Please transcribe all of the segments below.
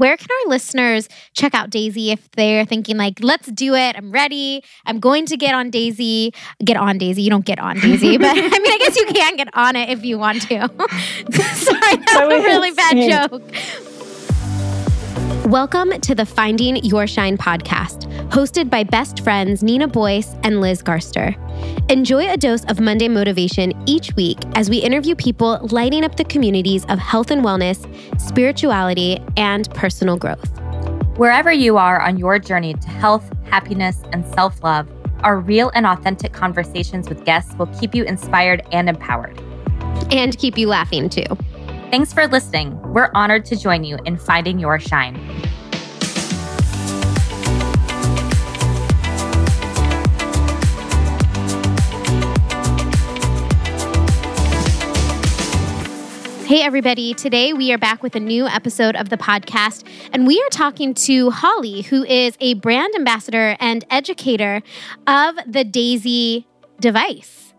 where can our listeners check out Daysy if they're thinking like, let's do it. I'm ready. I'm going to get on Daysy. Get on Daysy. You don't get on Daysy, but I mean, I guess you can get on it if you want to. Sorry, that's a really bad joke. Welcome to the Finding Your Shine podcast, hosted by best friends Nina Boyce and Liz Garster. Enjoy a dose of Monday motivation each week as we interview people lighting up the communities of health and wellness, spirituality, and personal growth. Wherever you are on your journey to health, happiness, and self love, our real and authentic conversations with guests will keep you inspired and empowered. And keep you laughing too. Thanks for listening. We're honored to join you in finding your shine. Hey, everybody. Today we are back with a new episode of the podcast, and we are talking to Holly, who is a brand ambassador and educator of the Daysy device.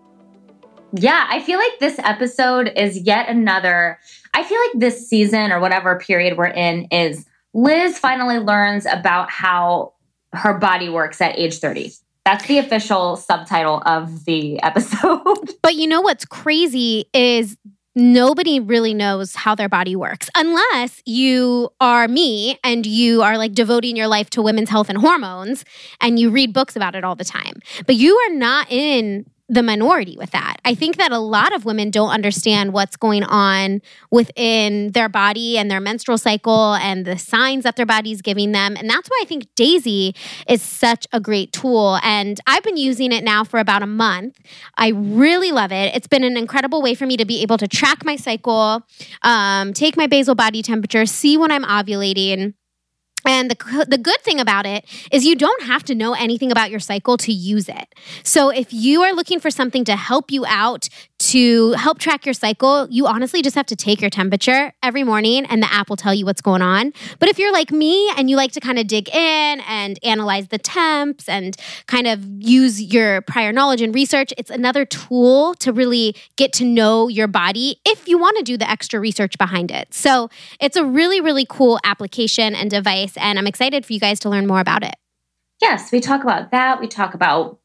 Yeah, I feel like this episode is yet another. I feel like this season or whatever period we're in is Liz finally learns about how her body works at age 30. That's the official subtitle of the episode. But you know what's crazy is nobody really knows how their body works unless you are me and you are like devoting your life to women's health and hormones and you read books about it all the time. But you are not in the minority with that. I think that a lot of women don't understand what's going on within their body and their menstrual cycle and the signs that their body's giving them. And that's why I think Daysy is such a great tool. And I've been using it now for about a month. I really love it. It's been an incredible way for me to be able to track my cycle, um, take my basal body temperature, see when I'm ovulating and the, the good thing about it is you don't have to know anything about your cycle to use it. So if you are looking for something to help you out to help track your cycle, you honestly just have to take your temperature every morning and the app will tell you what's going on. But if you're like me and you like to kind of dig in and analyze the temps and kind of use your prior knowledge and research, it's another tool to really get to know your body if you want to do the extra research behind it. So it's a really, really cool application and device. And I'm excited for you guys to learn more about it. Yes, we talk about that. We talk about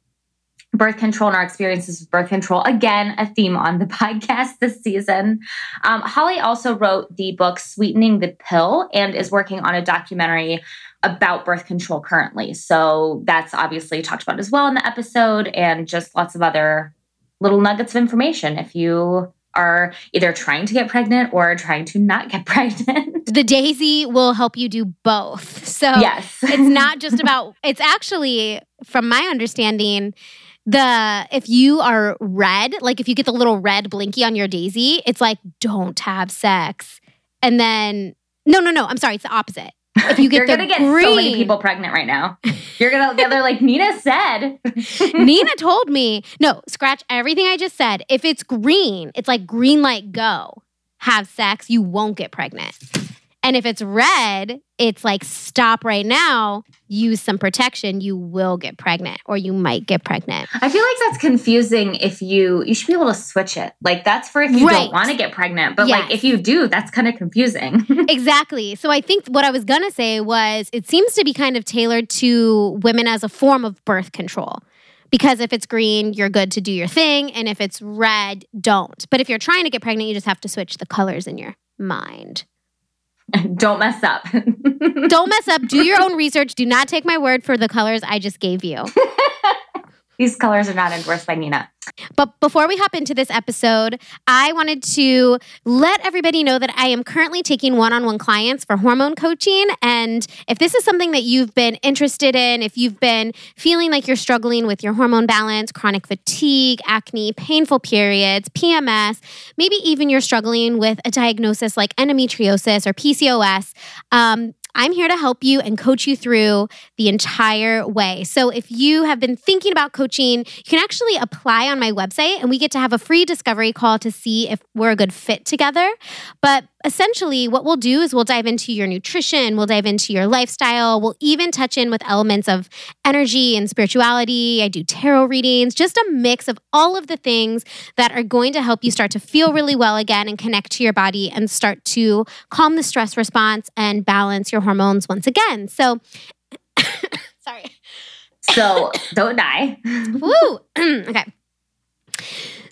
birth control and our experiences with birth control. Again, a theme on the podcast this season. Um, Holly also wrote the book Sweetening the Pill and is working on a documentary about birth control currently. So that's obviously talked about as well in the episode and just lots of other little nuggets of information if you are either trying to get pregnant or trying to not get pregnant. The Daysy will help you do both. So yes. it's not just about it's actually from my understanding the if you are red, like if you get the little red blinky on your Daysy, it's like don't have sex. And then no, no, no, I'm sorry, it's the opposite. If you get You're gonna get green, so many people pregnant right now. You're gonna they're like Nina said. Nina told me, no, scratch everything I just said. If it's green, it's like green light go. Have sex, you won't get pregnant. And if it's red, it's like stop right now, use some protection, you will get pregnant or you might get pregnant. I feel like that's confusing if you you should be able to switch it. Like that's for if you right. don't want to get pregnant, but yes. like if you do, that's kind of confusing. exactly. So I think what I was going to say was it seems to be kind of tailored to women as a form of birth control because if it's green, you're good to do your thing. And if it's red, don't. But if you're trying to get pregnant, you just have to switch the colors in your mind. Don't mess up. Don't mess up. Do your own research. Do not take my word for the colors I just gave you. These colors are not endorsed by Nina. But before we hop into this episode, I wanted to let everybody know that I am currently taking one on one clients for hormone coaching. And if this is something that you've been interested in, if you've been feeling like you're struggling with your hormone balance, chronic fatigue, acne, painful periods, PMS, maybe even you're struggling with a diagnosis like endometriosis or PCOS, um, I'm here to help you and coach you through the entire way. So if you have been thinking about coaching, you can actually apply on my website and we get to have a free discovery call to see if we're a good fit together. But essentially, what we'll do is we'll dive into your nutrition, we'll dive into your lifestyle, we'll even touch in with elements of energy and spirituality. I do tarot readings, just a mix of all of the things that are going to help you start to feel really well again and connect to your body and start to calm the stress response and balance your hormones once again. So, sorry. So, don't die. Woo. okay.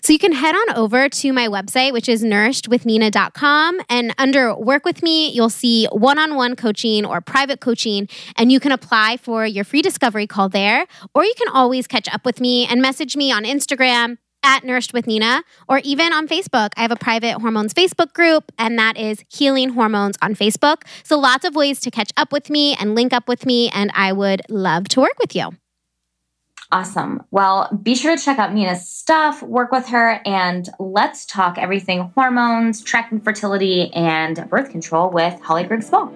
So you can head on over to my website, which is nourishedwithnina.com. And under work with me, you'll see one on one coaching or private coaching. And you can apply for your free discovery call there. Or you can always catch up with me and message me on Instagram at Nourished with Nina or even on Facebook. I have a private hormones Facebook group, and that is Healing Hormones on Facebook. So lots of ways to catch up with me and link up with me. And I would love to work with you. Awesome. Well, be sure to check out Nina's stuff, work with her, and let's talk everything hormones, tracking fertility, and birth control with Holly Grigg-Spall.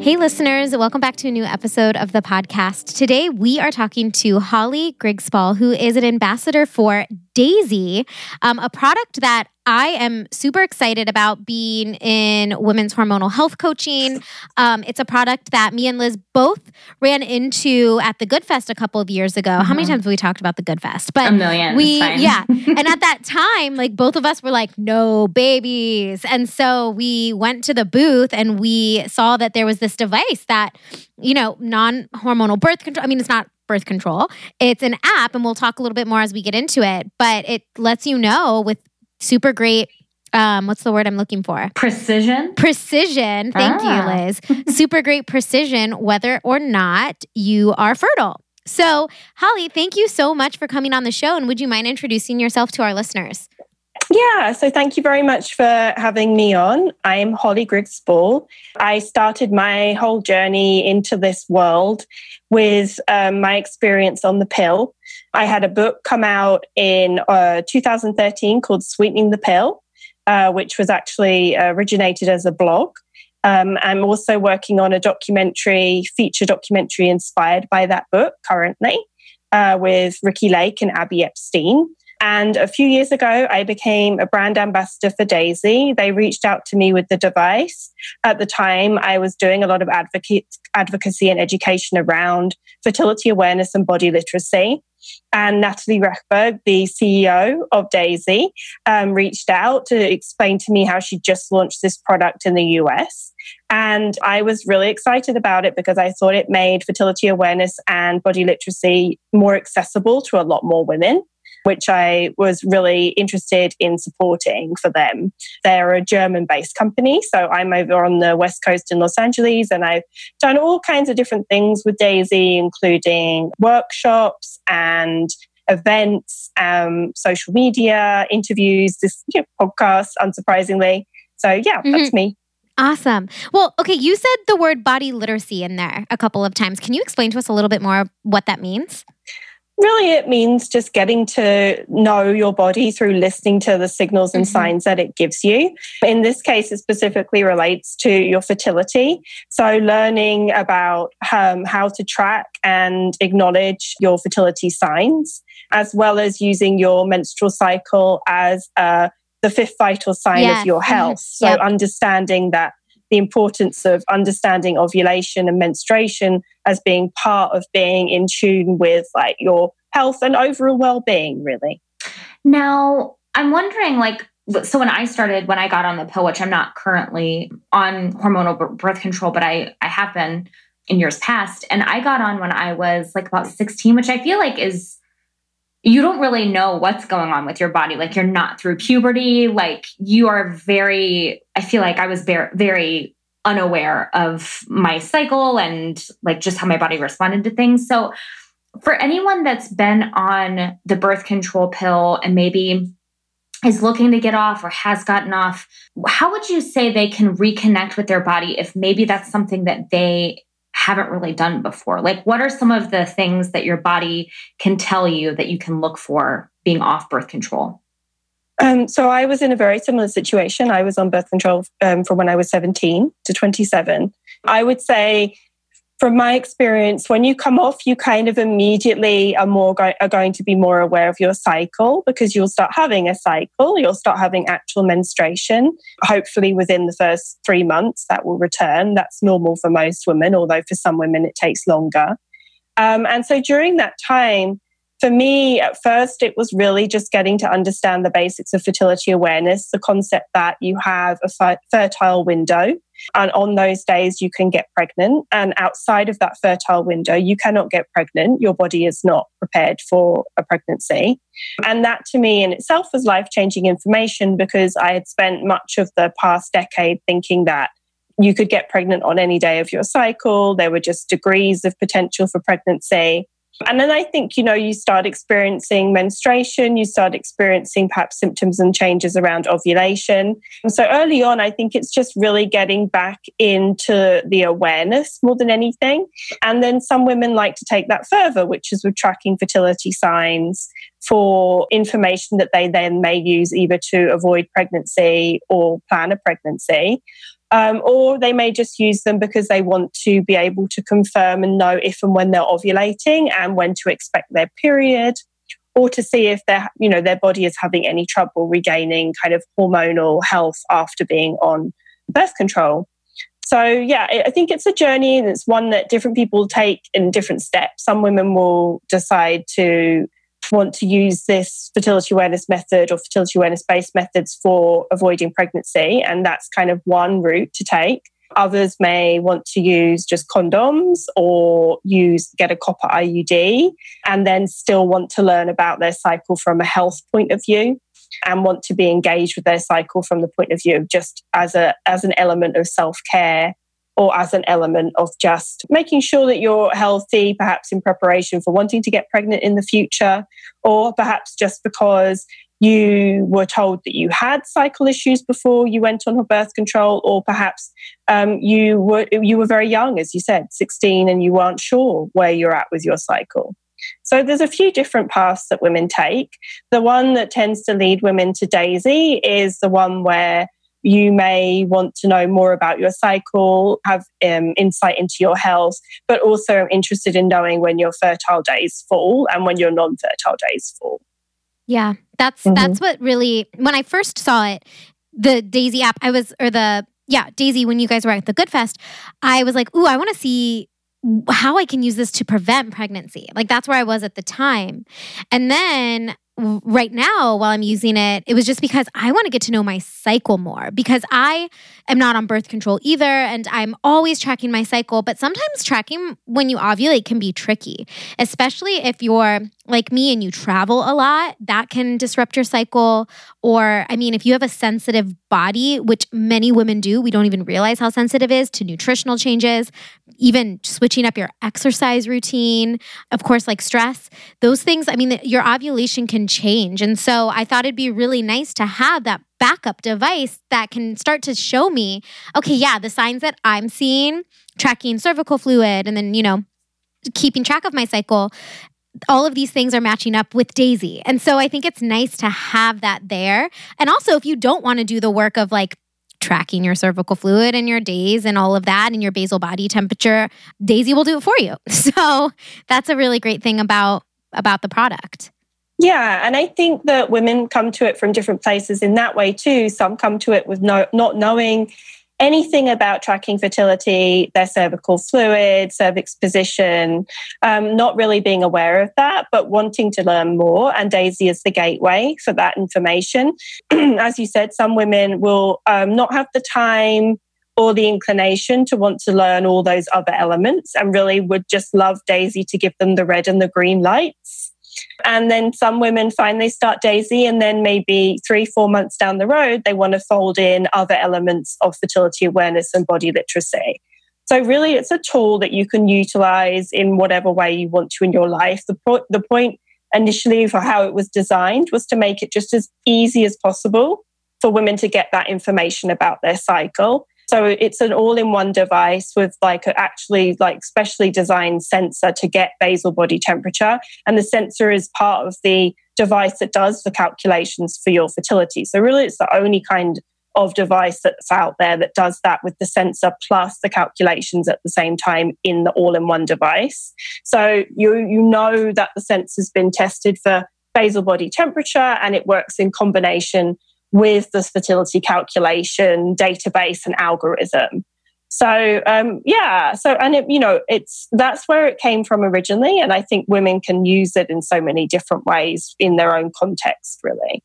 Hey, listeners, welcome back to a new episode of the podcast. Today, we are talking to Holly Grigg-Spall, who is an ambassador for Daysy, um, a product that I am super excited about being in women's hormonal health coaching. Um, it's a product that me and Liz both ran into at the Good Fest a couple of years ago. Mm-hmm. How many mm-hmm. times have we talked about the Good Fest? But a million. We yeah, and at that time, like both of us were like, no babies, and so we went to the booth and we saw that there was this device that you know non hormonal birth control. I mean, it's not birth control. It's an app, and we'll talk a little bit more as we get into it, but it lets you know with super great um, what's the word I'm looking for? Precision. Precision. Thank ah. you, Liz. Super great precision, whether or not you are fertile. So, Holly, thank you so much for coming on the show. And would you mind introducing yourself to our listeners? Yeah, so thank you very much for having me on. I'm Holly Grigg-Spall. I started my whole journey into this world with um, my experience on the pill. I had a book come out in uh, 2013 called Sweetening the Pill, uh, which was actually originated as a blog. Um, I'm also working on a documentary, feature documentary inspired by that book currently uh, with Ricki Lake and Abby Epstein. And a few years ago, I became a brand ambassador for Daysy. They reached out to me with the device. At the time, I was doing a lot of advocacy and education around fertility awareness and body literacy. And Natalie Rechberg, the CEO of Daysy, um, reached out to explain to me how she just launched this product in the US. And I was really excited about it because I thought it made fertility awareness and body literacy more accessible to a lot more women which I was really interested in supporting for them. They're a German based company. So I'm over on the West Coast in Los Angeles and I've done all kinds of different things with Daysy, including workshops and events, um, social media, interviews, this you know, podcast, unsurprisingly. So, yeah, mm-hmm. that's me. Awesome. Well, okay, you said the word body literacy in there a couple of times. Can you explain to us a little bit more what that means? Really, it means just getting to know your body through listening to the signals and mm-hmm. signs that it gives you. In this case, it specifically relates to your fertility. So, learning about um, how to track and acknowledge your fertility signs, as well as using your menstrual cycle as uh, the fifth vital sign of your health. So, yep. understanding that the importance of understanding ovulation and menstruation as being part of being in tune with like your health and overall well-being really. Now i'm wondering like so when i started when i got on the pill which i'm not currently on hormonal birth control but i i have been in years past and i got on when i was like about 16 which i feel like is you don't really know what's going on with your body. Like you're not through puberty. Like you are very, I feel like I was very, unaware of my cycle and like just how my body responded to things. So for anyone that's been on the birth control pill and maybe is looking to get off or has gotten off, how would you say they can reconnect with their body if maybe that's something that they haven't really done before? Like, what are some of the things that your body can tell you that you can look for being off birth control? Um, so I was in a very similar situation. I was on birth control um, from when I was 17 to 27. I would say from my experience, when you come off, you kind of immediately are more go- are going to be more aware of your cycle because you'll start having a cycle. You'll start having actual menstruation. Hopefully, within the first three months, that will return. That's normal for most women, although for some women it takes longer. Um, and so during that time, for me, at first, it was really just getting to understand the basics of fertility awareness, the concept that you have a fertile window. And on those days, you can get pregnant. And outside of that fertile window, you cannot get pregnant. Your body is not prepared for a pregnancy. And that to me in itself was life changing information because I had spent much of the past decade thinking that you could get pregnant on any day of your cycle. There were just degrees of potential for pregnancy. And then I think, you know, you start experiencing menstruation, you start experiencing perhaps symptoms and changes around ovulation. And so early on, I think it's just really getting back into the awareness more than anything. And then some women like to take that further, which is with tracking fertility signs for information that they then may use either to avoid pregnancy or plan a pregnancy. Um, or they may just use them because they want to be able to confirm and know if and when they're ovulating and when to expect their period or to see if their you know their body is having any trouble regaining kind of hormonal health after being on birth control. So yeah i think it's a journey and it's one that different people take in different steps. Some women will decide to want to use this fertility awareness method or fertility awareness based methods for avoiding pregnancy. And that's kind of one route to take. Others may want to use just condoms or use get a copper IUD and then still want to learn about their cycle from a health point of view and want to be engaged with their cycle from the point of view of just as a as an element of self-care or as an element of just making sure that you're healthy, perhaps in preparation for wanting to get pregnant in the future, or perhaps just because you were told that you had cycle issues before you went on birth control, or perhaps um, you were you were very young, as you said, 16, and you weren't sure where you're at with your cycle. So there's a few different paths that women take. The one that tends to lead women to Daysy is the one where you may want to know more about your cycle, have um, insight into your health, but also interested in knowing when your fertile days fall and when your non-fertile days fall. Yeah, that's mm-hmm. that's what really when I first saw it, the Daysy app, I was or the yeah, Daysy when you guys were at the Good Fest, I was like, "Ooh, I want to see how I can use this to prevent pregnancy." Like that's where I was at the time. And then right now while I'm using it, it was just because I want to get to know my cycle more because I am not on birth control either and I'm always tracking my cycle, but sometimes tracking when you ovulate can be tricky, especially if you're like me and you travel a lot, that can disrupt your cycle or I mean if you have a sensitive body, which many women do, we don't even realize how sensitive is to nutritional changes, even switching up your exercise routine, of course like stress, those things, I mean your ovulation can change. And so I thought it'd be really nice to have that backup device that can start to show me, okay, yeah, the signs that I'm seeing, tracking cervical fluid, and then, you know, keeping track of my cycle. All of these things are matching up with Daysy. And so I think it's nice to have that there. And also, if you don't want to do the work of like tracking your cervical fluid and your days and all of that and your basal body temperature, Daysy will do it for you. So that's a really great thing about about the product. Yeah, and I think that women come to it from different places in that way too. Some come to it with no, not knowing anything about tracking fertility, their cervical fluid, cervix position, um, not really being aware of that, but wanting to learn more. And Daysy is the gateway for that information. As you said, some women will um, not have the time or the inclination to want to learn all those other elements and really would just love Daysy to give them the red and the green lights. And then some women find they start Daysy, and then maybe three, four months down the road, they want to fold in other elements of fertility awareness and body literacy. So, really, it's a tool that you can utilize in whatever way you want to in your life. The, po- the point initially for how it was designed was to make it just as easy as possible for women to get that information about their cycle so it's an all-in-one device with like actually like specially designed sensor to get basal body temperature, and the sensor is part of the device that does the calculations for your fertility. So really, it's the only kind of device that's out there that does that with the sensor plus the calculations at the same time in the all-in-one device. So you you know that the sensor's been tested for basal body temperature and it works in combination with this fertility calculation database and algorithm. So um, yeah, so and it, you know it's that's where it came from originally, and I think women can use it in so many different ways in their own context, really.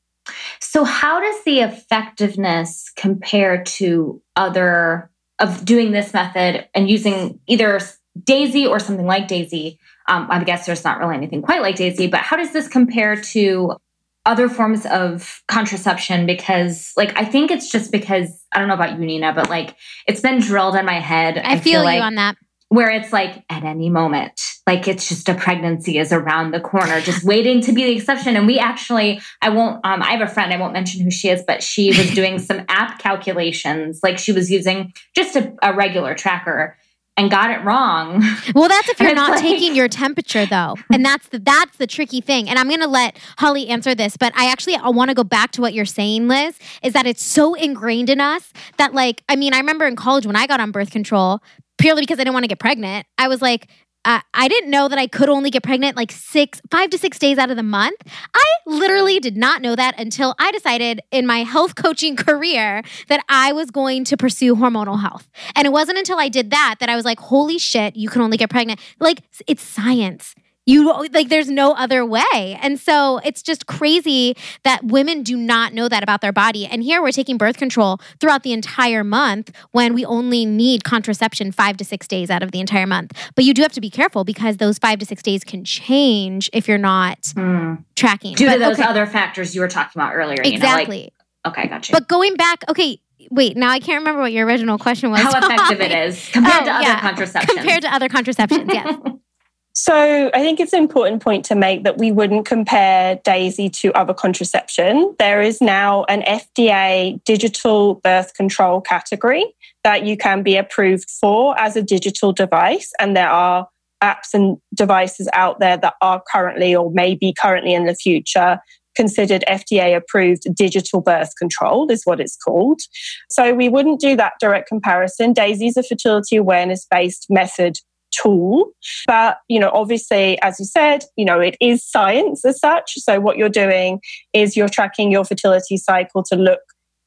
So how does the effectiveness compare to other of doing this method and using either Daysy or something like Daysy? Um, I guess there's not really anything quite like Daysy, but how does this compare to other forms of contraception because like I think it's just because I don't know about you Nina but like it's been drilled in my head. I, I feel, feel like, you on that. Where it's like at any moment, like it's just a pregnancy is around the corner, just waiting to be the exception. And we actually, I won't, um, I have a friend, I won't mention who she is, but she was doing some app calculations. Like she was using just a, a regular tracker and got it wrong. Well, that's if you're not like, taking your temperature though. And that's the that's the tricky thing. And I'm going to let Holly answer this, but I actually I want to go back to what you're saying, Liz, is that it's so ingrained in us that like I mean, I remember in college when I got on birth control, purely because I didn't want to get pregnant. I was like, uh, I didn't know that I could only get pregnant like six, five to six days out of the month. I literally did not know that until I decided in my health coaching career that I was going to pursue hormonal health. And it wasn't until I did that that I was like, holy shit, you can only get pregnant. Like, it's science you like there's no other way and so it's just crazy that women do not know that about their body and here we're taking birth control throughout the entire month when we only need contraception five to six days out of the entire month but you do have to be careful because those five to six days can change if you're not mm. tracking due but, to those okay. other factors you were talking about earlier exactly you know, like, okay gotcha but going back okay Wait, now I can't remember what your original question was. How effective it is compared oh, to other yeah. contraceptions. Compared to other contraceptions, yes. So I think it's an important point to make that we wouldn't compare Daysy to other contraception. There is now an FDA digital birth control category that you can be approved for as a digital device. And there are apps and devices out there that are currently or may be currently in the future considered FDA approved digital birth control, is what it's called. So we wouldn't do that direct comparison. Daysy is a fertility awareness based method tool. But, you know, obviously, as you said, you know, it is science as such. So what you're doing is you're tracking your fertility cycle to look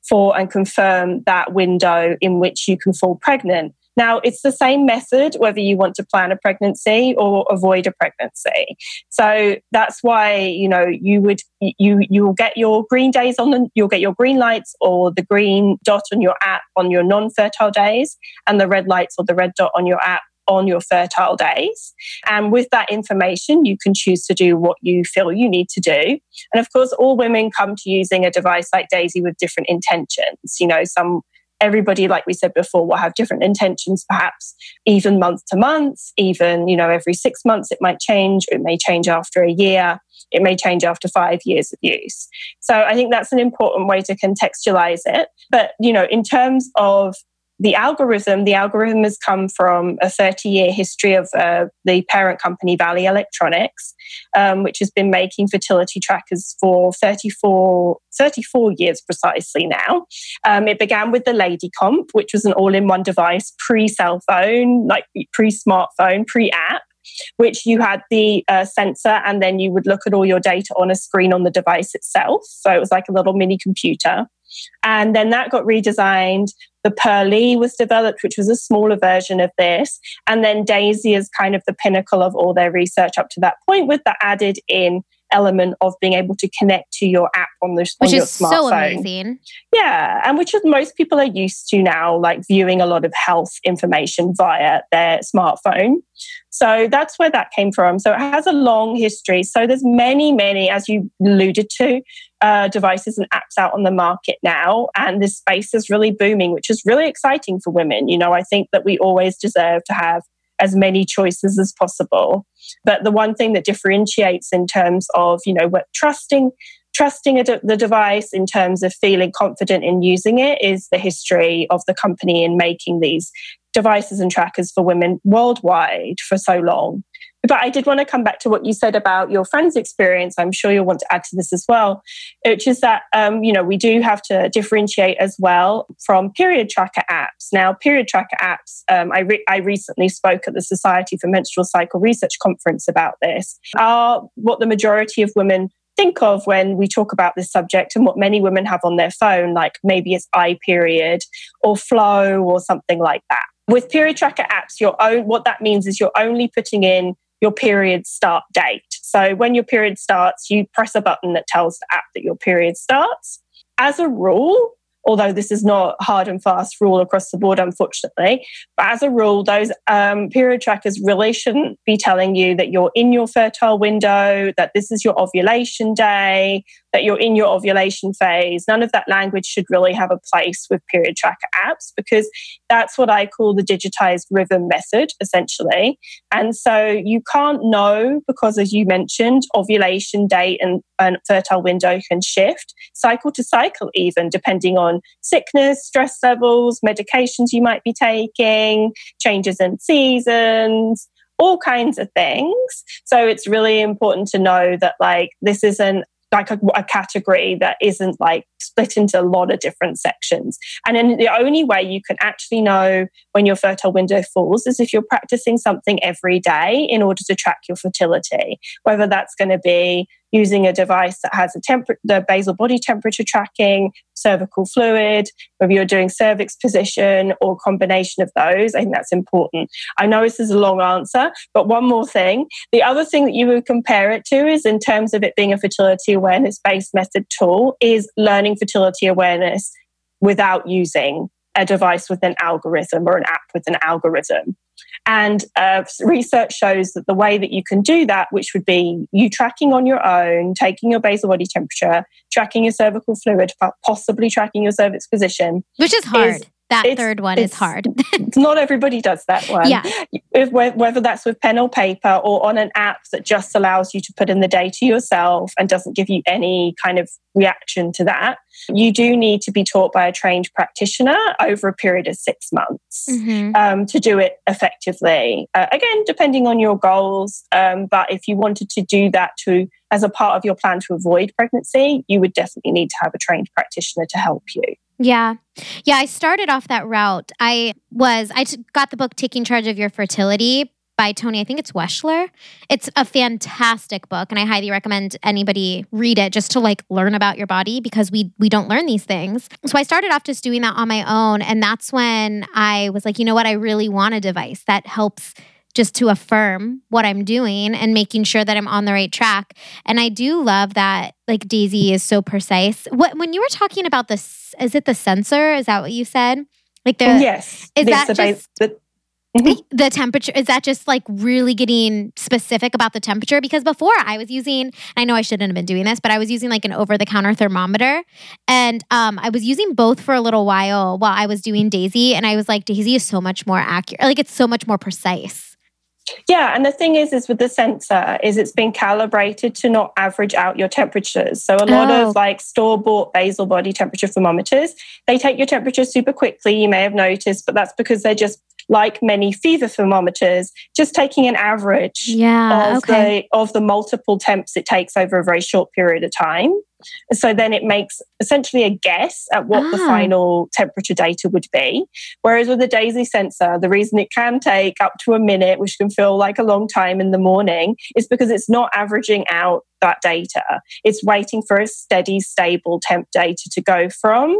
for and confirm that window in which you can fall pregnant. Now, it's the same method whether you want to plan a pregnancy or avoid a pregnancy. So that's why, you know, you would you you will get your green days on the you'll get your green lights or the green dot on your app on your non-fertile days and the red lights or the red dot on your app on your fertile days. And with that information, you can choose to do what you feel you need to do. And of course, all women come to using a device like Daysy with different intentions. You know, some everybody like we said before will have different intentions perhaps even month to month even you know every 6 months it might change it may change after a year it may change after 5 years of use so i think that's an important way to contextualize it but you know in terms of the algorithm, the algorithm has come from a 30 year history of uh, the parent company Valley Electronics, um, which has been making fertility trackers for 34, 34 years precisely now. Um, it began with the Lady Comp, which was an all in one device pre cell phone, like pre smartphone, pre app which you had the uh, sensor and then you would look at all your data on a screen on the device itself. So it was like a little mini computer. And then that got redesigned. The Pearly was developed, which was a smaller version of this. And then Daysy is kind of the pinnacle of all their research up to that point, with the added in element of being able to connect to your app on, the, which on your is smartphone. so amazing. Yeah, and which is most people are used to now, like viewing a lot of health information via their smartphone. So that's where that came from. So it has a long history. So there's many, many, as you alluded to, uh, devices and apps out on the market now, and this space is really booming, which is really exciting for women. You know, I think that we always deserve to have as many choices as possible. But the one thing that differentiates in terms of, you know, what trusting trusting de- the device in terms of feeling confident in using it is the history of the company in making these devices and trackers for women worldwide for so long. But I did want to come back to what you said about your friend's experience. I'm sure you'll want to add to this as well, which is that, um, you know, we do have to differentiate as well from period tracker apps. Now, period tracker apps, um, I, re- I recently spoke at the Society for Menstrual Cycle Research conference about this, are what the majority of women think of when we talk about this subject and what many women have on their phone, like maybe it's iPeriod or flow or something like that. With period tracker apps, your own what that means is you're only putting in your period start date. So when your period starts, you press a button that tells the app that your period starts. As a rule, although this is not hard and fast rule across the board, unfortunately. But as a rule, those um, period trackers really shouldn't be telling you that you're in your fertile window, that this is your ovulation day, that you're in your ovulation phase. None of that language should really have a place with period tracker apps because that's what I call the digitized rhythm method, essentially. And so you can't know because, as you mentioned, ovulation date and, and fertile window can shift cycle to cycle, even depending on sickness, stress levels, medications you might be taking, changes in seasons all kinds of things. So it's really important to know that like this isn't like a, a, category that isn't like split into a lot of different sections. And then the only way you can actually know when your fertile window falls is if you're practicing something every day in order to track your fertility, whether that's going to be using a device that has a temper- the basal body temperature tracking, cervical fluid, whether you're doing cervix position or combination of those. I think that's important. I know this is a long answer, but one more thing. The other thing that you would compare it to is in terms of it being a fertility awareness based method tool is learning fertility awareness without using a device with an algorithm or an app with an algorithm. And uh, research shows that the way that you can do that, which would be you tracking on your own, taking your basal body temperature, tracking your cervical fluid, possibly tracking your cervix position, which is hard. Is, that third one is hard. not everybody does that one. Yeah. If, whether that's with pen or paper or on an app that just allows you to put in the data yourself and doesn't give you any kind of reaction to that, you do need to be taught by a trained practitioner over a period of six months mm-hmm. um, to do it effectively. Uh, again, depending on your goals, um, but if you wanted to do that to as a part of your plan to avoid pregnancy, you would definitely need to have a trained practitioner to help you. Yeah. Yeah, I started off that route. I was I t- got the book Taking Charge of Your Fertility by Toni, I think it's Weschler. It's a fantastic book and I highly recommend anybody read it just to like learn about your body because we we don't learn these things. So I started off just doing that on my own and that's when I was like, you know what, I really want a device that helps just to affirm what I'm doing and making sure that I'm on the right track. And I do love that like Daysy is so precise. What when you were talking about this is it the sensor? Is that what you said? Like the Yes. Is that just the, mm-hmm. the temperature is that just like really getting specific about the temperature because before I was using I know I shouldn't have been doing this but I was using like an over the counter thermometer and um, I was using both for a little while while I was doing Daysy and I was like Daysy is so much more accurate like it's so much more precise yeah, and the thing is, is with the sensor, is it's been calibrated to not average out your temperatures. So a lot oh. of like store bought basal body temperature thermometers, they take your temperature super quickly. You may have noticed, but that's because they're just like many fever thermometers, just taking an average yeah, of okay. the of the multiple temps it takes over a very short period of time. So then it makes essentially a guess at what ah. the final temperature data would be. Whereas with the Daysy sensor, the reason it can take up to a minute, which can feel like a long time in the morning, is because it's not averaging out that data. It's waiting for a steady, stable temp data to go from.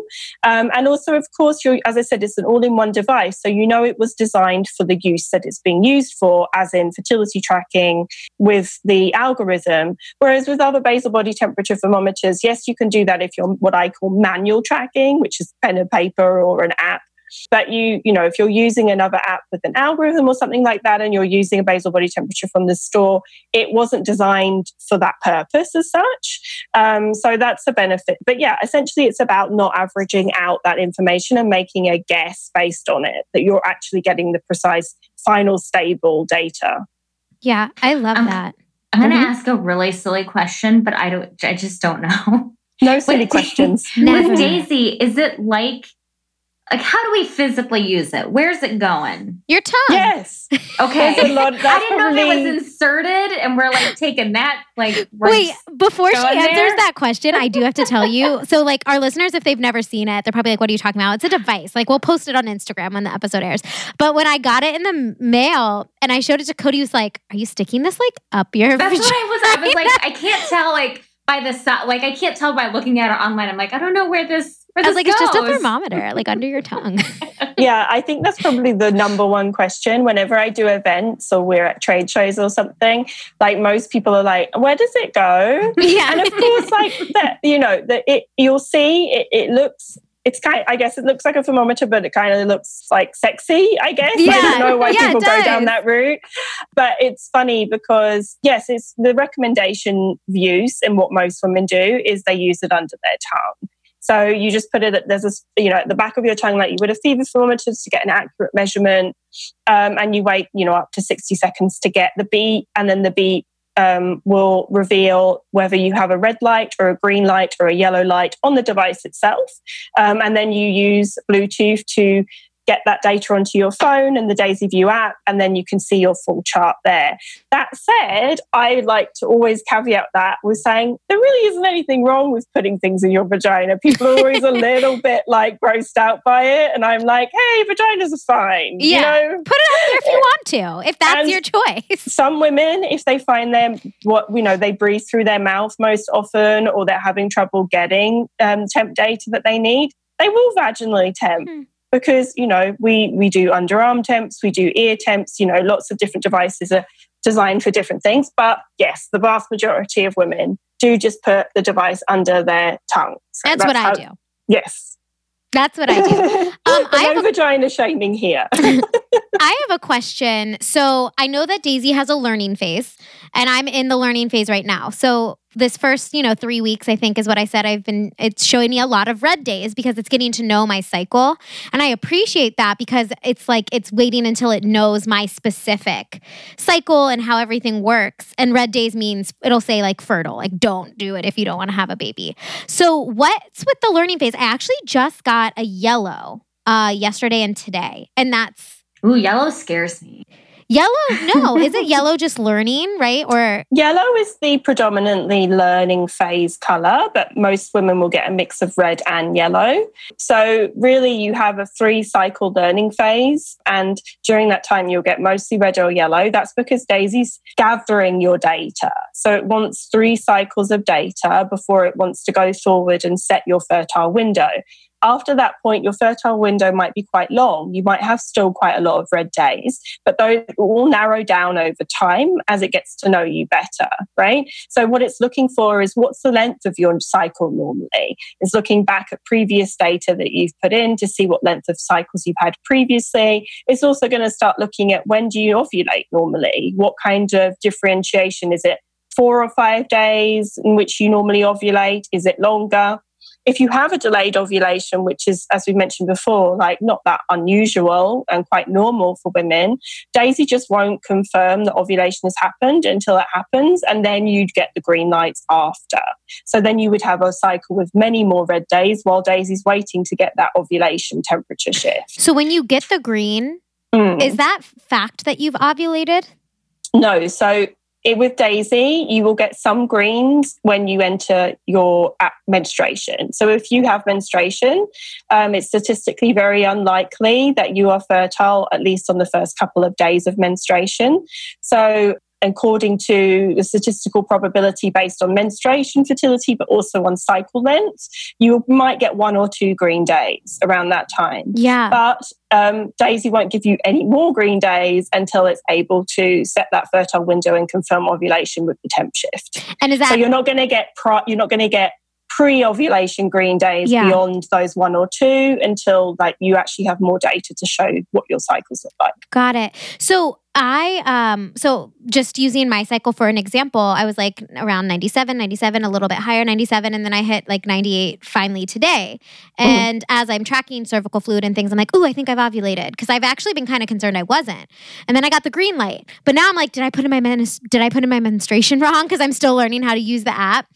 Um, and also, of course, as I said, it's an all in one device. So you know it was designed for the use that it's being used for, as in fertility tracking with the algorithm. Whereas with other basal body temperature thermometers, yes, you can do that if you're what I call manual tracking, which is pen and paper or an app. But you, you know, if you're using another app with an algorithm or something like that, and you're using a basal body temperature from the store, it wasn't designed for that purpose as such. Um, so that's a benefit. But yeah, essentially, it's about not averaging out that information and making a guess based on it that you're actually getting the precise final stable data. Yeah, I love um, that. I'm going to mm-hmm. ask a really silly question, but I don't. I just don't know. No silly questions. with Daysy, is it like like how do we physically use it? Where's it going? Your tongue. Yes. Okay. There's I didn't know if it was inserted and we're like taking that like Wait, before she answers there? that question, I do have to tell you. So, like, our listeners, if they've never seen it, they're probably like, what are you talking about? It's a device. Like, we'll post it on Instagram when the episode airs. But when I got it in the mail and I showed it to Cody, he was like, Are you sticking this like up your That's what I was. I was like, I can't tell like by the si- like I can't tell by looking at it online. I'm like, I don't know where this. Where I was this like, It's just a thermometer, like under your tongue. yeah, I think that's probably the number one question whenever I do events or we're at trade shows or something. Like most people are like, "Where does it go?" yeah. And of course, like that, you know, that it you'll see it, it looks. It's kind. I guess it looks like a thermometer, but it kind of looks like sexy. I guess I don't know why Yeah, people go down that route, but it's funny because yes, it's the recommendation of use and what most women do is they use it under their tongue. So you just put it at there's a you know at the back of your tongue like you would a fever thermometer to get an accurate measurement, um, and you wait you know up to sixty seconds to get the beat, and then the beat um, will reveal whether you have a red light or a green light or a yellow light on the device itself, um, and then you use Bluetooth to get that data onto your phone and the DaysyView app, and then you can see your full chart there. That said, I like to always caveat that with saying there really isn't anything wrong with putting things in your vagina. People are always a little bit like grossed out by it, and I'm like, hey, vaginas are fine. Yeah. You know, Put it up there if you want to, if that's And- your choice. some women, if they find them what you know, they breathe through their mouth most often, or they're having trouble getting um, temp data that they need, they will vaginally temp. Hmm. Because you know we we do underarm temps, we do ear temps. You know, lots of different devices are designed for different things. But yes, the vast majority of women do just put the device under their tongue. So That's, what I do. Yes. That's what I do. Um, I have no a- vagina shaming here. I have a question. So I know that Daysy has a learning phase, and I'm in the learning phase right now. So this first, you know, three weeks, I think is what I said. I've been, it's showing me a lot of red days because it's getting to know my cycle. And I appreciate that because it's like it's waiting until it knows my specific cycle and how everything works. And red days means it'll say like fertile, like don't do it if you don't want to have a baby. So what's with the learning phase? I actually just got a yellow uh yesterday and today. And that's Ooh, yellow scares me. Yellow, no. Is it yellow just learning, right? Or Yellow is the predominantly learning phase color, but most women will get a mix of red and yellow. So, really, you have a three cycle learning phase. And during that time, you'll get mostly red or yellow. That's because Daysy's gathering your data. So, it wants three cycles of data before it wants to go forward and set your fertile window. After that point, your fertile window might be quite long. You might have still quite a lot of red days, but those will narrow down over time as it gets to know you better, right? So, what it's looking for is what's the length of your cycle normally? It's looking back at previous data that you've put in to see what length of cycles you've had previously. It's also going to start looking at when do you ovulate normally? What kind of differentiation is it? Four or five days in which you normally ovulate? Is it longer? If you have a delayed ovulation, which is, as we mentioned before, like not that unusual and quite normal for women, Daysy just won't confirm that ovulation has happened until it happens. And then you'd get the green lights after. So then you would have a cycle with many more red days while Daysy's waiting to get that ovulation temperature shift. so when you get the green, Mm. is that fact that you've ovulated? No. So it, with Daysy, you will get some greens when you enter your menstruation. So if you have menstruation, um, it's statistically very unlikely that you are fertile at least on the first couple of days of menstruation. So according to the statistical probability based on menstruation fertility, but also on cycle length, you might get one or two green days around that time. Yeah. But um, Daysy won't give you any more green days until it's able to set that fertile window and confirm ovulation with the temp shift. And is that so you're not going to get pro- you're not going to get pre-ovulation green days Yeah. beyond those one or two until like you actually have more data to show what your cycles look like. got it? So I um so just using my cycle for an example, I was like around 97, 97, a little bit higher 97 and then I hit like 98 finally today. And as I'm tracking cervical fluid and things, I'm like, "Oh, I think I've ovulated" because I've actually been kind of concerned I wasn't. And then I got the green light. But now I'm like, "Did I put in my men- did I put in my menstruation wrong because I'm still learning how to use the app?"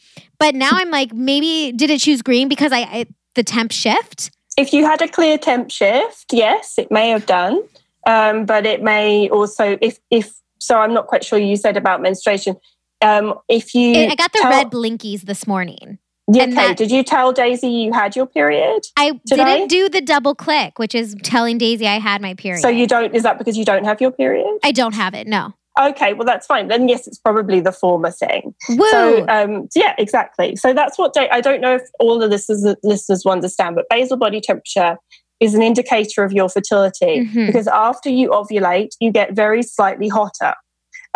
But now I'm like, maybe did it choose green because I, I the temp shift? If you had a clear temp shift, yes, it may have done. Um, but it may also, if if so, I'm not quite sure. You said about menstruation. Um, if you, I got the tell, red blinkies this morning. Yeah, okay. That, Did you tell Daysy you had your period? I today? didn't do the double click, which is telling Daysy I had my period. So you don't? Is that because you don't have your period? I don't have it. No. Okay, well that's fine. Then yes, it's probably the former thing. So um, yeah, exactly. So that's what I don't know if all the is listeners will understand, but basal body temperature is an indicator of your fertility mm-hmm. because after you ovulate, you get very slightly hotter.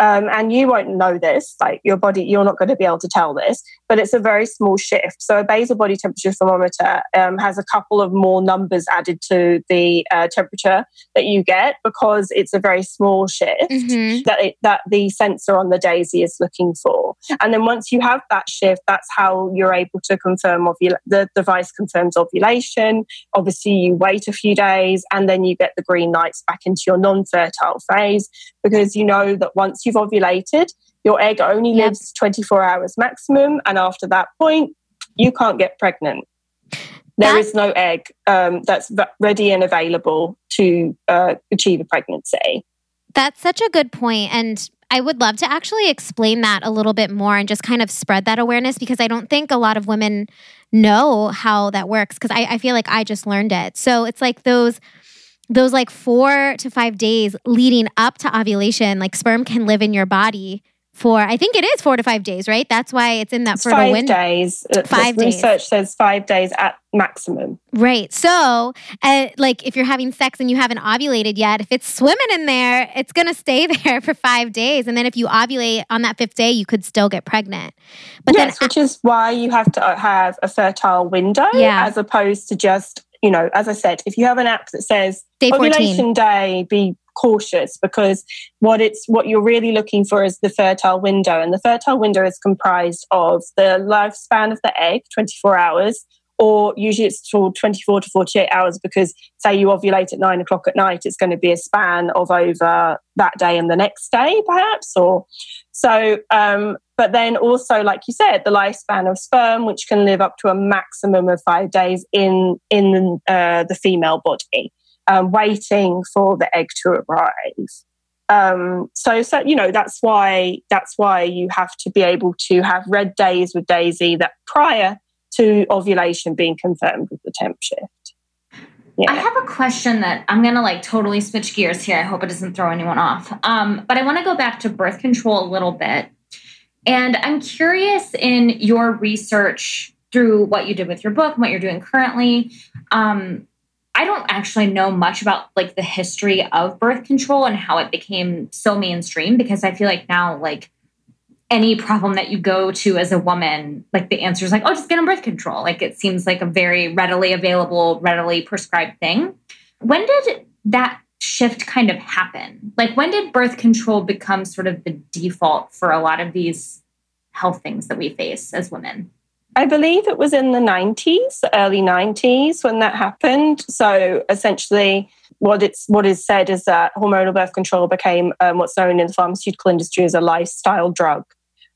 Um, and you won't know this, like your body, you're not going to be able to tell this, but it's a very small shift. So a basal body temperature thermometer um, has a couple of more numbers added to the uh, temperature that you get because it's a very small shift mm-hmm. that it, that the sensor on the Daysy is looking for. And then once you have that shift, that's how you're able to confirm ovul- the device confirms ovulation. Obviously, you wait a few days and then you get the green lights back into your non-fertile phase because you know that once you've ovulated, your egg only yep. lives 24 hours maximum. And after that point, you can't get pregnant. There that, is no egg um, that's ready and available to uh, achieve a pregnancy. That's such a good. And I would love to actually explain that a little bit more and just kind of spread that awareness because I don't think a lot of women know how that works because I, I feel like I just learned it. So it's like those those like four to five days leading up to ovulation, like sperm can live in your body for I think it is four to five days, right? That's why it's in that it's fertile five window. Days. Uh, five days. Research says five days at maximum. Right. So, uh, like, if you're having sex and you haven't ovulated yet, if it's swimming in there, it's gonna stay there for five days, and then if you ovulate on that fifth day, you could still get pregnant. But yes, then, which is why you have to have a fertile window, yeah. as opposed to just you know, as I said, if you have an app that says day ovulation day, be cautious because what it's what you're really looking for is the fertile window, and the fertile window is comprised of the lifespan of the egg, 24 hours, or usually it's for 24 to 48 hours because say you ovulate at nine o'clock at night it's going to be a span of over that day and the next day perhaps or so um, but then also like you said the lifespan of sperm which can live up to a maximum of five days in in uh, the female body um, waiting for the egg to arrive um, so, so you know that's why that's why you have to be able to have red days with Daysy that prior to ovulation being confirmed with the temp shift. Yeah. I have a question that I'm gonna like totally switch gears here. I hope it doesn't throw anyone off. Um, but I want to go back to birth control a little bit, and I'm curious in your research through what you did with your book and what you're doing currently. Um, I don't actually know much about like the history of birth control and how it became so mainstream because I feel like now like any problem that you go to as a woman, like the answer is like, oh, just get on birth control. Like it seems like a very readily available, readily prescribed thing. When did that shift kind of happen? Like when did birth control become sort of the default for a lot of these health things that we face as women? I believe it was in the 90s, early 90s when that happened. So essentially, what it's what is said is that hormonal birth control became um, what's known in the pharmaceutical industry as a lifestyle drug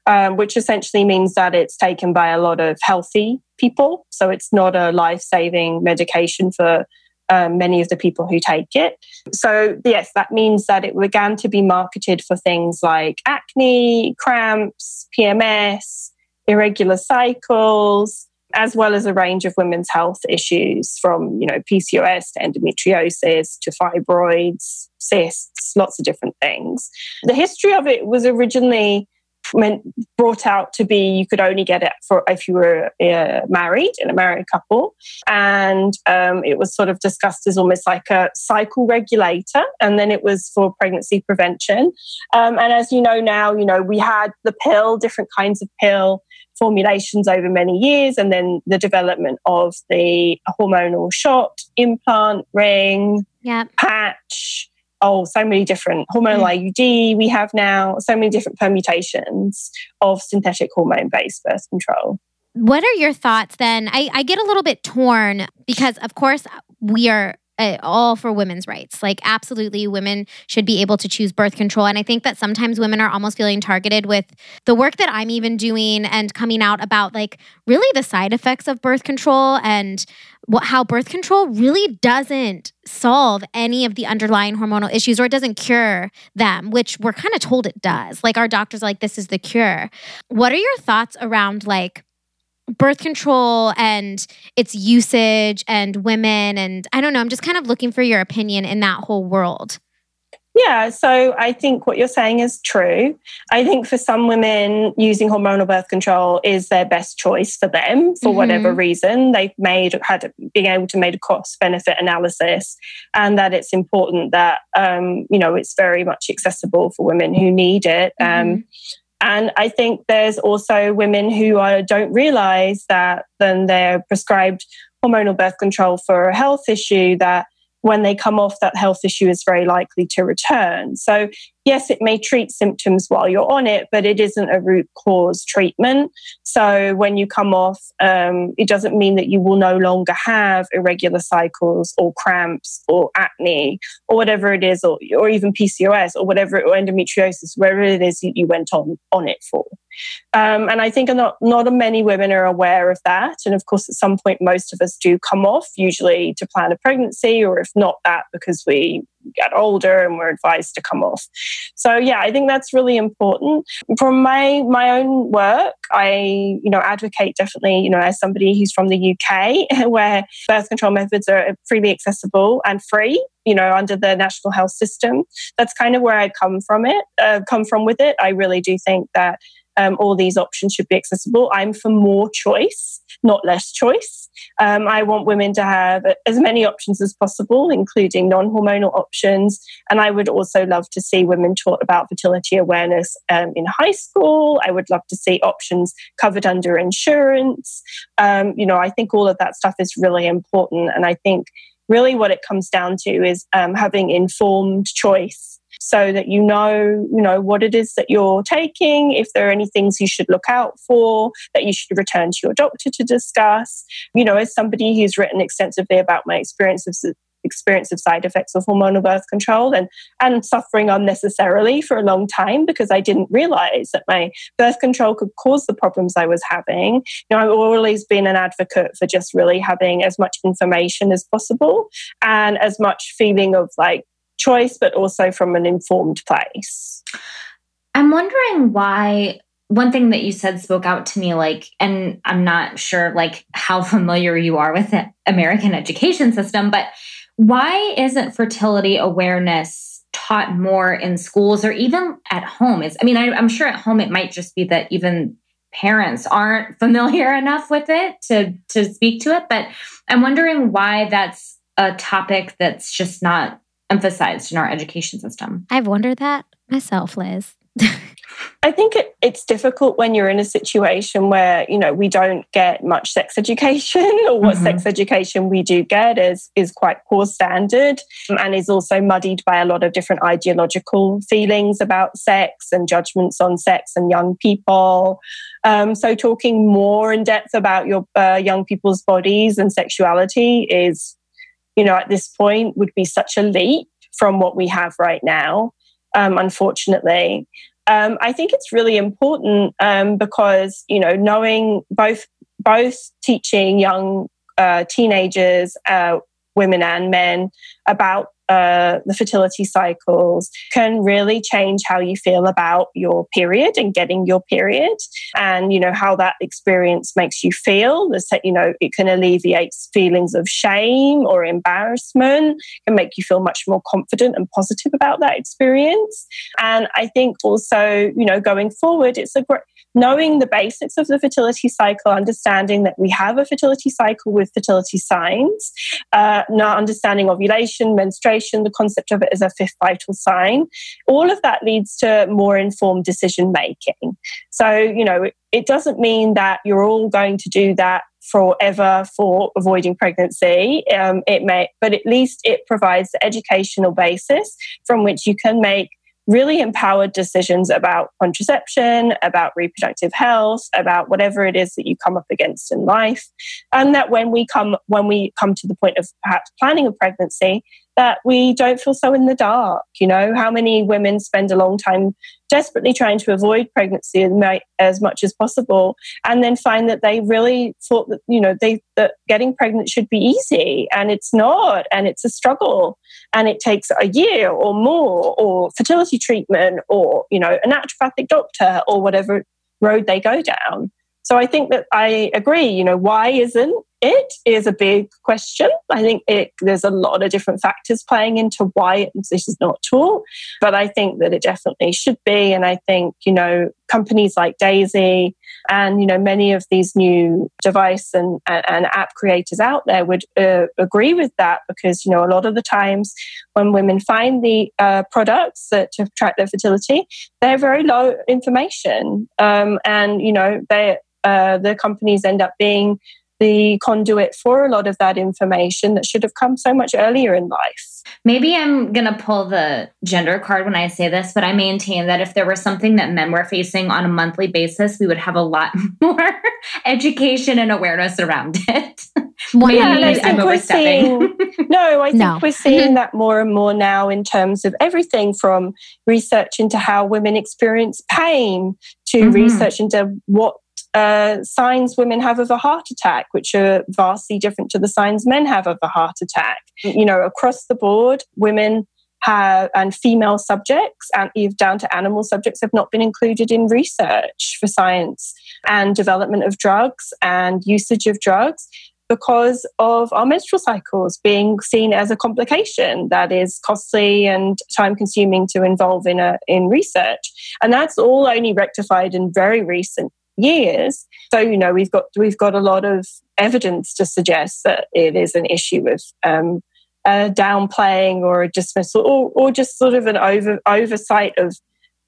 um, which essentially means that it's taken by a lot of healthy people. So it's not a life saving medication for um, many of the people who take it. So, yes, that means that it began to be marketed for things like acne, cramps, PMS, irregular cycles, as well as a range of women's health issues from, you know, PCOS to endometriosis to fibroids, cysts, lots of different things. The history of it was originally meant brought out to be you could only get it for if you were uh, married in a married couple and um, it was sort of discussed as almost like a cycle regulator and then it was for pregnancy prevention um, and as you know now you know we had the pill different kinds of pill formulations over many years and then the development of the hormonal shot implant ring yep. patch oh, so many different hormonal mm. IUD we have now, so many different permutations of synthetic hormone based birth control. What are your thoughts then? I, I get a little bit torn because, of course, we are uh, all for women's rights. Like, absolutely, women should be able to choose birth control. And I think that sometimes women are almost feeling targeted with the work that I'm even doing and coming out about, like, really the side effects of birth control and what, how birth control really doesn't solve any of the underlying hormonal issues or it doesn't cure them, which we're kind of told it does. Like, our doctors like, this is the cure. What are your thoughts around, like, birth control and its usage and women and I don't know, I'm just kind of looking for your opinion in that whole world. Yeah, so I think what you're saying is true. I think for some women, using hormonal birth control is their best choice for them for mm-hmm. whatever reason. They've made had being able to make a cost benefit analysis, and that it's important that um, you know it's very much accessible for women who need it. Um, mm-hmm. Um, and I think there's also women who are, don't realize that then they're prescribed hormonal birth control for a health issue that when they come off, that health issue is very likely to return. So yes, it may treat symptoms while you're on it, but it isn't a root cause treatment. So when you come off, um, it doesn't mean that you will no longer have irregular cycles or cramps or acne or whatever it is, or, or even PCOS or whatever, or endometriosis, wherever it is you went on, on it for. Um, and I think not, not many women are aware of that. And of course, at some point, most of us do come off, usually to plan a pregnancy, or if not that, because we get older and we're advised to come off. So yeah, I think that's really important. From my my own work, I you know advocate definitely you know as somebody who's from the UK where birth control methods are freely accessible and free. You know, under the national health system, that's kind of where I come from. It uh, come from with it. I really do think that um, all these options should be accessible. I'm for more choice, not less choice. Um, I want women to have as many options as possible, including non hormonal options. And I would also love to see women taught about fertility awareness um, in high school. I would love to see options covered under insurance. Um, you know, I think all of that stuff is really important. And I think really what it comes down to is um, having informed choice so that you know, you know, what it is that you're taking, if there are any things you should look out for, that you should return to your doctor to discuss. You know, as somebody who's written extensively about my experience of experience of side effects of hormonal birth control and, and suffering unnecessarily for a long time because I didn't realize that my birth control could cause the problems I was having. You know, I've always been an advocate for just really having as much information as possible and as much feeling of like choice, but also from an informed place. I'm wondering why one thing that you said spoke out to me like and i'm not sure like how familiar you are with the american education system but why isn't fertility awareness taught more in schools or even at home is i mean I, i'm sure at home it might just be that even parents aren't familiar enough with it to to speak to it but i'm wondering why that's a topic that's just not emphasized in our education system. I've wondered that myself, Liz. I think it, it's difficult when you're in a situation where you know we don't get much sex education, or what mm-hmm. sex education we do get is is quite poor standard, and is also muddied by a lot of different ideological feelings about sex and judgments on sex and young people. Um, so, talking more in depth about your uh, young people's bodies and sexuality is you know, at this point would be such a leap from what we have right now, um, unfortunately. Um, I think it's really important um, because, you know, knowing both both teaching young uh, teenagers, uh, women and men about uh, the fertility cycles can really change how you feel about your period and getting your period and you know how that experience makes you feel. The set you know it can alleviate feelings of shame or embarrassment can make you feel much more confident and positive about that experience. And i think also you know going forward it's a great knowing the basics of the fertility cycle, understanding that we have a fertility cycle with fertility signs, uh, now understanding ovulation, menstruation, the concept of it as a fifth vital sign, all of that leads to more informed decision making. So, you know, it, it doesn't mean that you're all going to do that forever for avoiding pregnancy. Um, it may, but at least it provides the educational basis from which you can make really empowered decisions about contraception, about reproductive health, about whatever it is that you come up against in life. And that when we come when we come to the point of perhaps planning a pregnancy, that we don't feel so in the dark. You know, how many women spend a long time desperately trying to avoid pregnancy as much as possible, and then find that they really thought that you know they that getting pregnant should be easy, and it's not, and it's a struggle, and it takes a year or more, or fertility treatment, or you know, a naturopathic doctor, or whatever road they go down. So I think that I agree. You know, why isn't it is a big question. I think it, there's a lot of different factors playing into why this is not taught, but I think that it definitely should be. And I think, you know, companies like Daysy and, you know, many of these new device and, and app creators out there would uh, agree with that because, you know, a lot of the times when women find the uh, products that to track their fertility, they're very low information. Um, and, you know, they, uh, the companies end up being the conduit for a lot of that information that should have come so much earlier in life. Maybe I'm going to pull the gender card when I say this, but I maintain that if there was something that men were facing on a monthly basis, we would have a lot more education and awareness around it. Maybe yeah, I'm overstepping. Seeing, no, I think no. we're seeing that more and more now in terms of everything from research into how women experience pain to mm-hmm. research into what uh, signs women have of a heart attack, which are vastly different to the signs men have of a heart attack. You know, across the board, women have and female subjects and down to animal subjects have not been included in research for science and development of drugs and usage of drugs because of our menstrual cycles being seen as a complication that is costly and time consuming to involve in a in research and that's all only rectified in very recent years. So you know we've got we've got a lot of evidence to suggest that it is an issue of um, a downplaying or a dismissal or, or just sort of an over oversight of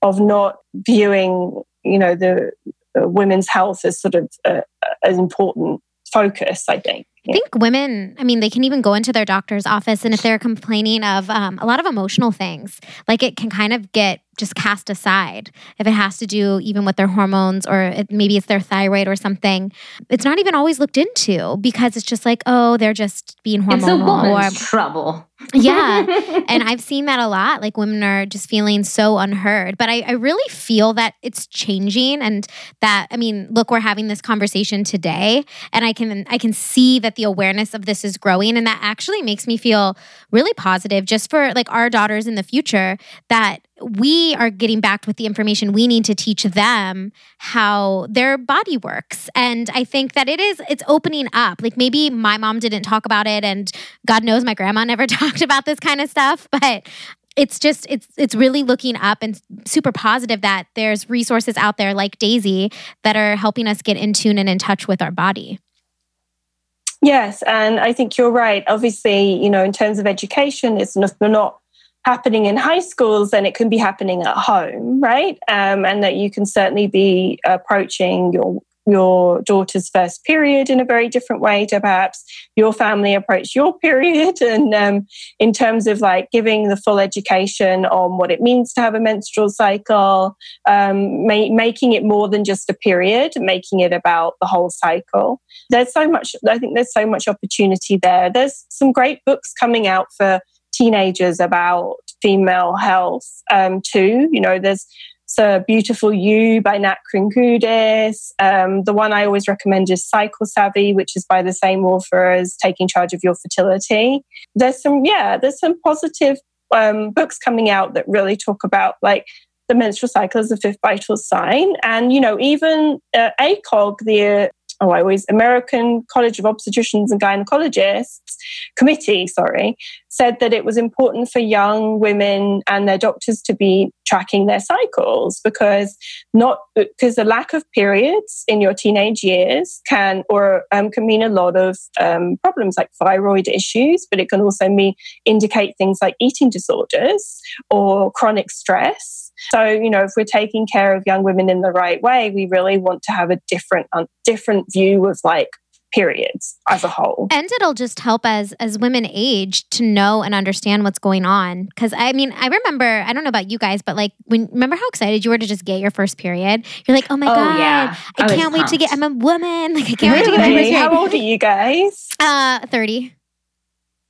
of not viewing you know the uh, women's health as sort of uh, an important focus. I think. I think women, I mean, they can even go into their doctor's office and if they're complaining of um, a lot of emotional things, like it can kind of get just cast aside. If it has to do even with their hormones or it, maybe it's their thyroid or something it's not even always looked into because it's just like oh they're just being hormonal it's a woman's or trouble. Yeah. And i've seen that a lot. Like women are just feeling so unheard. But I, I really feel that it's changing and that i mean look we're having this conversation today and i can i can see that the awareness of this is growing and that actually makes me feel really positive just for like our daughters in the future that we are getting back with the information we need to teach them how their body works. And i think that it is it's opening up. Like maybe my mom didn't talk about it and god knows my grandma never talked about this kind of stuff but it's just it's it's really looking up and super positive that there's resources out there like Daysy that are helping us get in tune and in touch with our body. Yes and i think you're right. Obviously you know in terms of education it's not, not happening in high schools, then it can be happening at home, right? Um, and that you can certainly be approaching your your daughter's first period in a very different way to perhaps your family approach your period. And um, in terms of like giving the full education on what it means to have a menstrual cycle um, ma- making it more than just a period making it about the whole cycle. There's so much i think there's so much opportunity there. There's some great books coming out for teenagers about female health um, too. You know, there's so Beautiful You by Nat Kringoudis. Um, the one I always recommend is Cycle Savvy, which is by the same author as Taking Charge of Your Fertility. There's some, yeah, there's some positive um, books coming out that really talk about like the menstrual cycle as a fifth vital sign. And, you know, even uh, ACOG, the oh, I always American College of Obstetricians and Gynecologists committee, sorry, said that it was important for young women and their doctors to be tracking their cycles because not because the lack of periods in your teenage years can or um, can mean a lot of um, problems like thyroid issues, but it can also mean indicate things like eating disorders or chronic stress so, you know, if we're taking care of young women in the right way, we really want to have a different, um, different view of like periods as a whole. And it'll just help as as women age to know and understand what's going on. Cause I mean, I remember, I don't know about you guys, but like when remember how excited you were to just get your first period? You're like, oh my Oh, God, yeah. I I can't wait to get. I'm a woman. Like I can't wait to get my first period. How old are you guys? Uh 30.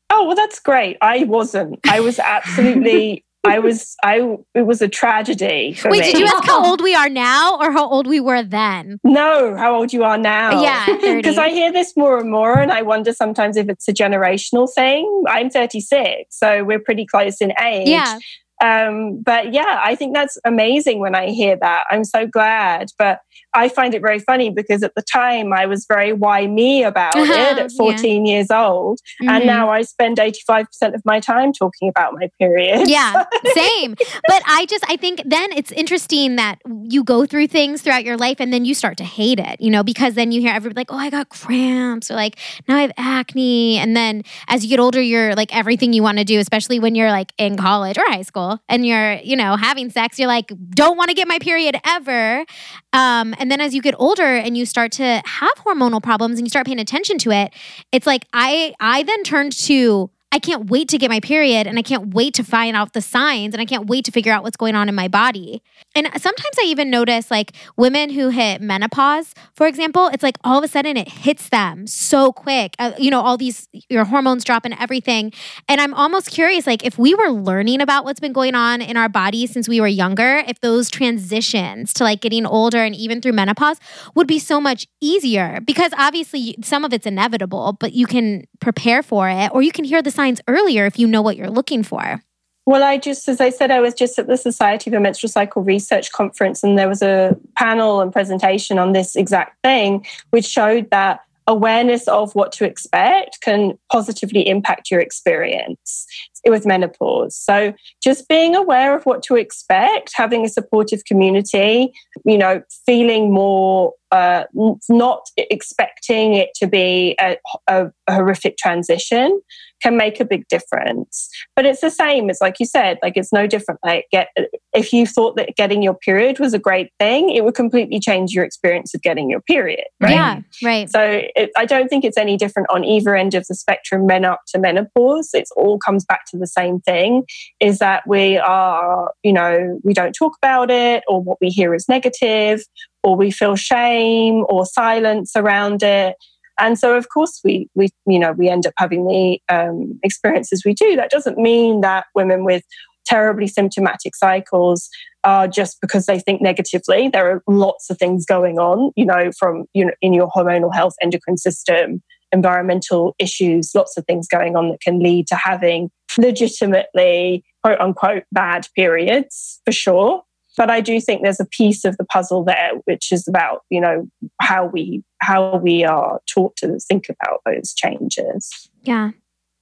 Oh, well, that's great. I wasn't. I was absolutely, I was, I, it was a tragedy for Wait, me. did you ask how old we are now or how old we were then? No, how old you are now. Yeah, Because I hear this more and more, and I wonder sometimes if it's a generational thing. I'm 36, so we're pretty close in age. Yeah. Um, but yeah, I think that's amazing when I hear that. I'm so glad. But I find it very funny because at the time I was very why me about it at 14 years old. And Mhm. now I spend 85% of my time talking about my period. Yeah, same. But I just, I think then it's interesting that you go through things throughout your life and then you start to hate it, you know, because then you hear everybody like, oh, I got cramps or like, now I have acne. And then as you get older, you're like everything you want to do, especially when you're like in college or high school and you're, you know, having sex, you're like, don't want to get my period ever. Um, and then as you get older and you start to have hormonal problems and you start paying attention to it, it's like I I then turned to I can't wait to get my period and I can't wait to find out the signs and I can't wait to figure out what's going on in my body. And sometimes I even notice like women who hit menopause, for example, it's like all of a sudden it hits them so quick. Uh, you know, all these your hormones drop and everything. And I'm almost curious like if we were learning about what's been going on in our bodies since we were younger, if those transitions to like getting older and even through menopause would be so much easier because obviously some of it's inevitable, but you can prepare for it or you can hear the signs earlier if you know what you're looking for. Well, I just, as I said, I was just at the Society for Menstrual Cycle Research Conference, and there was a panel and presentation on this exact thing, which showed that awareness of what to expect can positively impact your experience with menopause. So, just being aware of what to expect, having a supportive community, you know, feeling more, uh, not expecting it to be a, a horrific transition can make a big difference. But it's the same. It's like you said, like it's no different. Like get if you thought that getting your period was a great thing, it would completely change your experience of getting your period. Right? Yeah, right. So it, I don't think it's any different on either end of the spectrum, men up to menopause. It all comes back to the same thing: is that we are, you know, we don't talk about it, or what we hear is negative, or we feel shame or silence around it. And so, of course, we we you know we end up having the um, experiences we do. That doesn't mean that women with terribly symptomatic cycles are just because they think negatively. There are lots of things going on, you know, from you know in your hormonal health, endocrine system, environmental issues, lots of things going on that can lead to having legitimately quote unquote bad periods for sure. But I do think there's a piece of the puzzle there, which is about you know how we how we are taught to think about those changes. Yeah,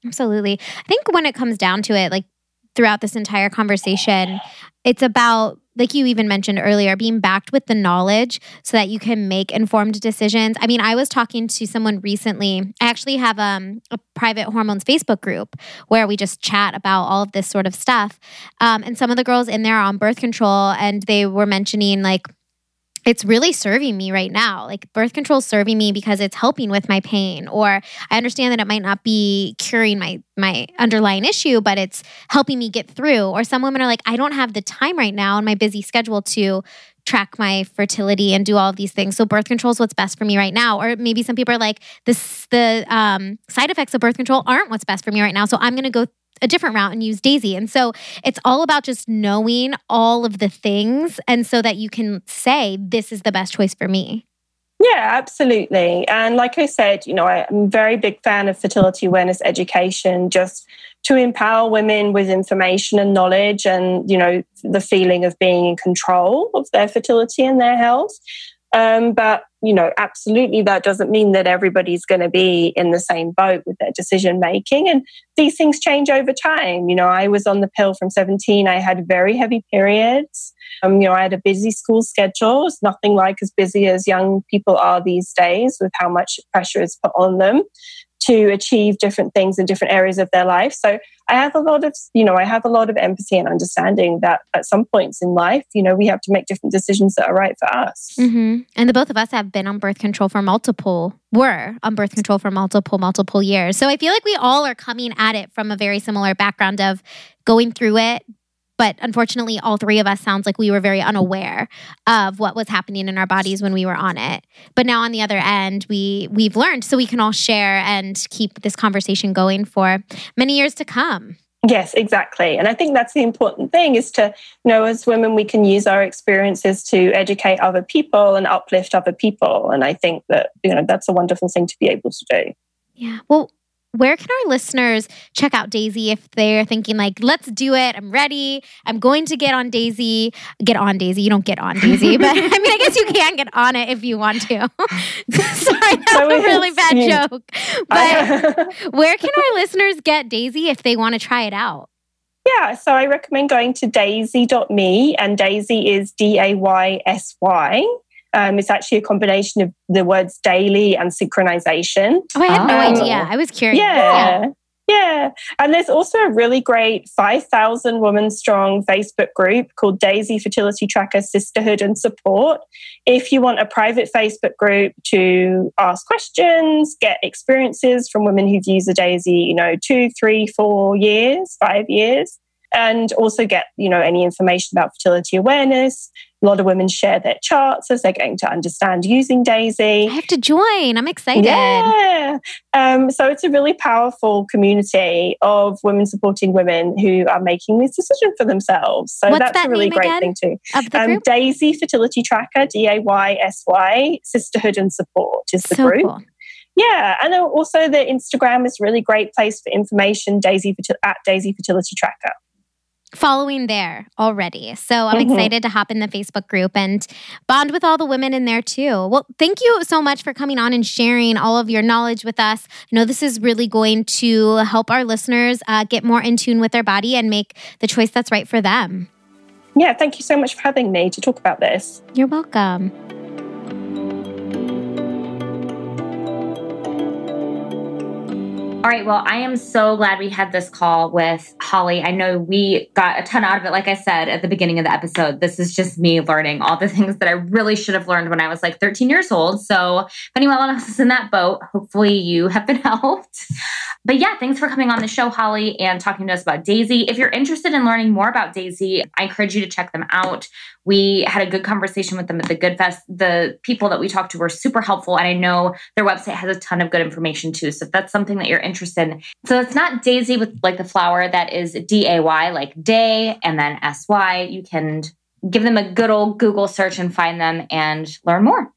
absolutely. I think when it comes down to it, like throughout this entire conversation, it's about, like you even mentioned earlier, being backed with the knowledge so that you can make informed decisions. I mean, I was talking to someone recently. I actually have um, a private hormones Facebook group where we just chat about all of this sort of stuff. Um, and some of the girls in there are on birth control, and they were mentioning like, it's really serving me right now. Like birth control is serving me because it's helping with my pain or I understand that it might not be curing my my underlying issue, but it's helping me get through. Or some women are like I don't have the time right now in my busy schedule to track my fertility and do all these things. So birth control is what's best for me right now. Or maybe some people are like this the um, side effects of birth control aren't what's best for me right now. So I'm going to go a different route and use Daysy. And so it's all about just knowing all of the things and so that you can say this is the best choice for me. Yeah, absolutely. And like I said, you know, I'm a very big fan of fertility awareness education just to empower women with information and knowledge and, you know, the feeling of being in control of their fertility and their health. Um, but, you know, absolutely that doesn't mean that everybody's going to be in the same boat with their decision making. And these things change over time. You know, I was on the pill from 17, I had very heavy periods. Um, you know, I had a busy school schedule. It's nothing like as busy as young people are these days with how much pressure is put on them to achieve different things in different areas of their life. So I have a lot of, you know, I have a lot of empathy and understanding that at some points in life, you know, we have to make different decisions that are right for us. Mm-hmm. And the both of us have been on birth control for multiple, were on birth control for multiple, multiple years. So I feel like we all are coming at it from a very similar background of going through it, but unfortunately all three of us sounds like we were very unaware of what was happening in our bodies when we were on it but now on the other end we we've learned so we can all share and keep this conversation going for many years to come Yes, exactly. And I think that's the important thing is to you know as women we can use our experiences to educate other people and uplift other people and I think that you know that's a wonderful thing to be able to do. Yeah. Well, where can our listeners check out Daysy if they're thinking like, let's do it. I'm ready. I'm going to get on Daysy. Get on Daysy. You don't get on Daysy, but I mean, I guess you can get on it if you want to. Sorry, that's a really bad joke. But where can our listeners get Daysy if they want to try it out? Yeah, so I recommend going to daysy.me and Daysy is D A Y S Y. Um, it's actually a combination of the words daily and synchronization. Oh, I had no um, idea. I was curious. Yeah. yeah. Yeah. And there's also a really great 5,000 woman strong Facebook group called Daysy Fertility Tracker Sisterhood and Support. If you want a private Facebook group to ask questions, get experiences from women who've used the Daysy, you know, two, three, four years, five years, and also get, you know, any information about fertility awareness, a lot of women share their charts as they're going to understand using Daysy. I have to join. I'm excited. Yeah. Um, so it's a really powerful community of women supporting women who are making this decision for themselves. So What's that's that a really great again? thing too. Um? Daysy Fertility Tracker, D A Y S Y, Sisterhood and Support is the so group. Cool. Yeah, and also the Instagram is a really great place for information. Daysy at Daysy Fertility Tracker following there already. So I'm mm-hmm. excited to hop in the Facebook group and bond with all the women in there too. Well, thank you so much for coming on and sharing all of your knowledge with us. I know this is really going to help our listeners uh, get more in tune with their body and make the choice that's right for them. Yeah, thank you so much for having me to talk about this. You're welcome. All right. Well, I am so glad we had this call with Holly. I know we got a ton out of it. Like I said at the beginning of the episode, this is just me learning all the things that I really should have learned when I was like 13 years old. So if anyone else is in that boat, hopefully you have been helped. But yeah, thanks for coming on the show, Holly, and talking to us about Daysy. If you're interested in learning more about Daysy, I encourage you to check them out. We had a good conversation with them at the Good Fest. The people that we talked to were super helpful. And I know their website has a ton of good information too. So if that's something that you're interested in. So it's not Daisy with like the flower that is D A Y, like day and then S Y. You can give them a good old Google search and find them and learn more.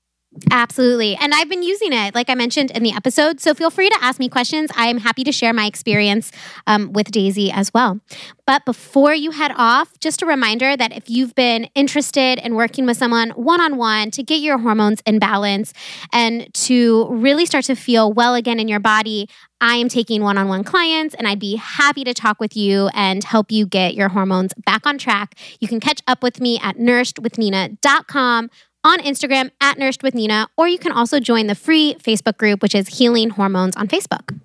Absolutely. And I've been using it, like I mentioned in the episode. So feel free to ask me questions. I am happy to share my experience um, with Daysy as well. But before you head off, just a reminder that if you've been interested in working with someone one on one to get your hormones in balance and to really start to feel well again in your body, I am taking one on one clients and I'd be happy to talk with you and help you get your hormones back on track. You can catch up with me at nourishedwithnina.com on Instagram at Nourished with Nina, or you can also join the free Facebook group, which is Healing Hormones on Facebook.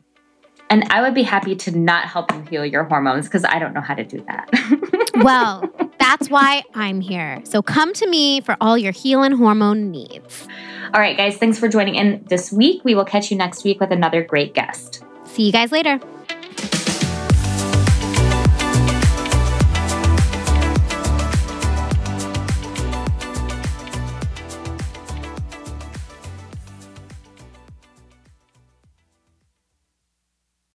And I would be happy to not help you heal your hormones because I don't know how to do that. well, that's why I'm here. So come to me for all your healing hormone needs. All right, guys, thanks for joining in this week. We will catch you next week with another great guest. See you guys later.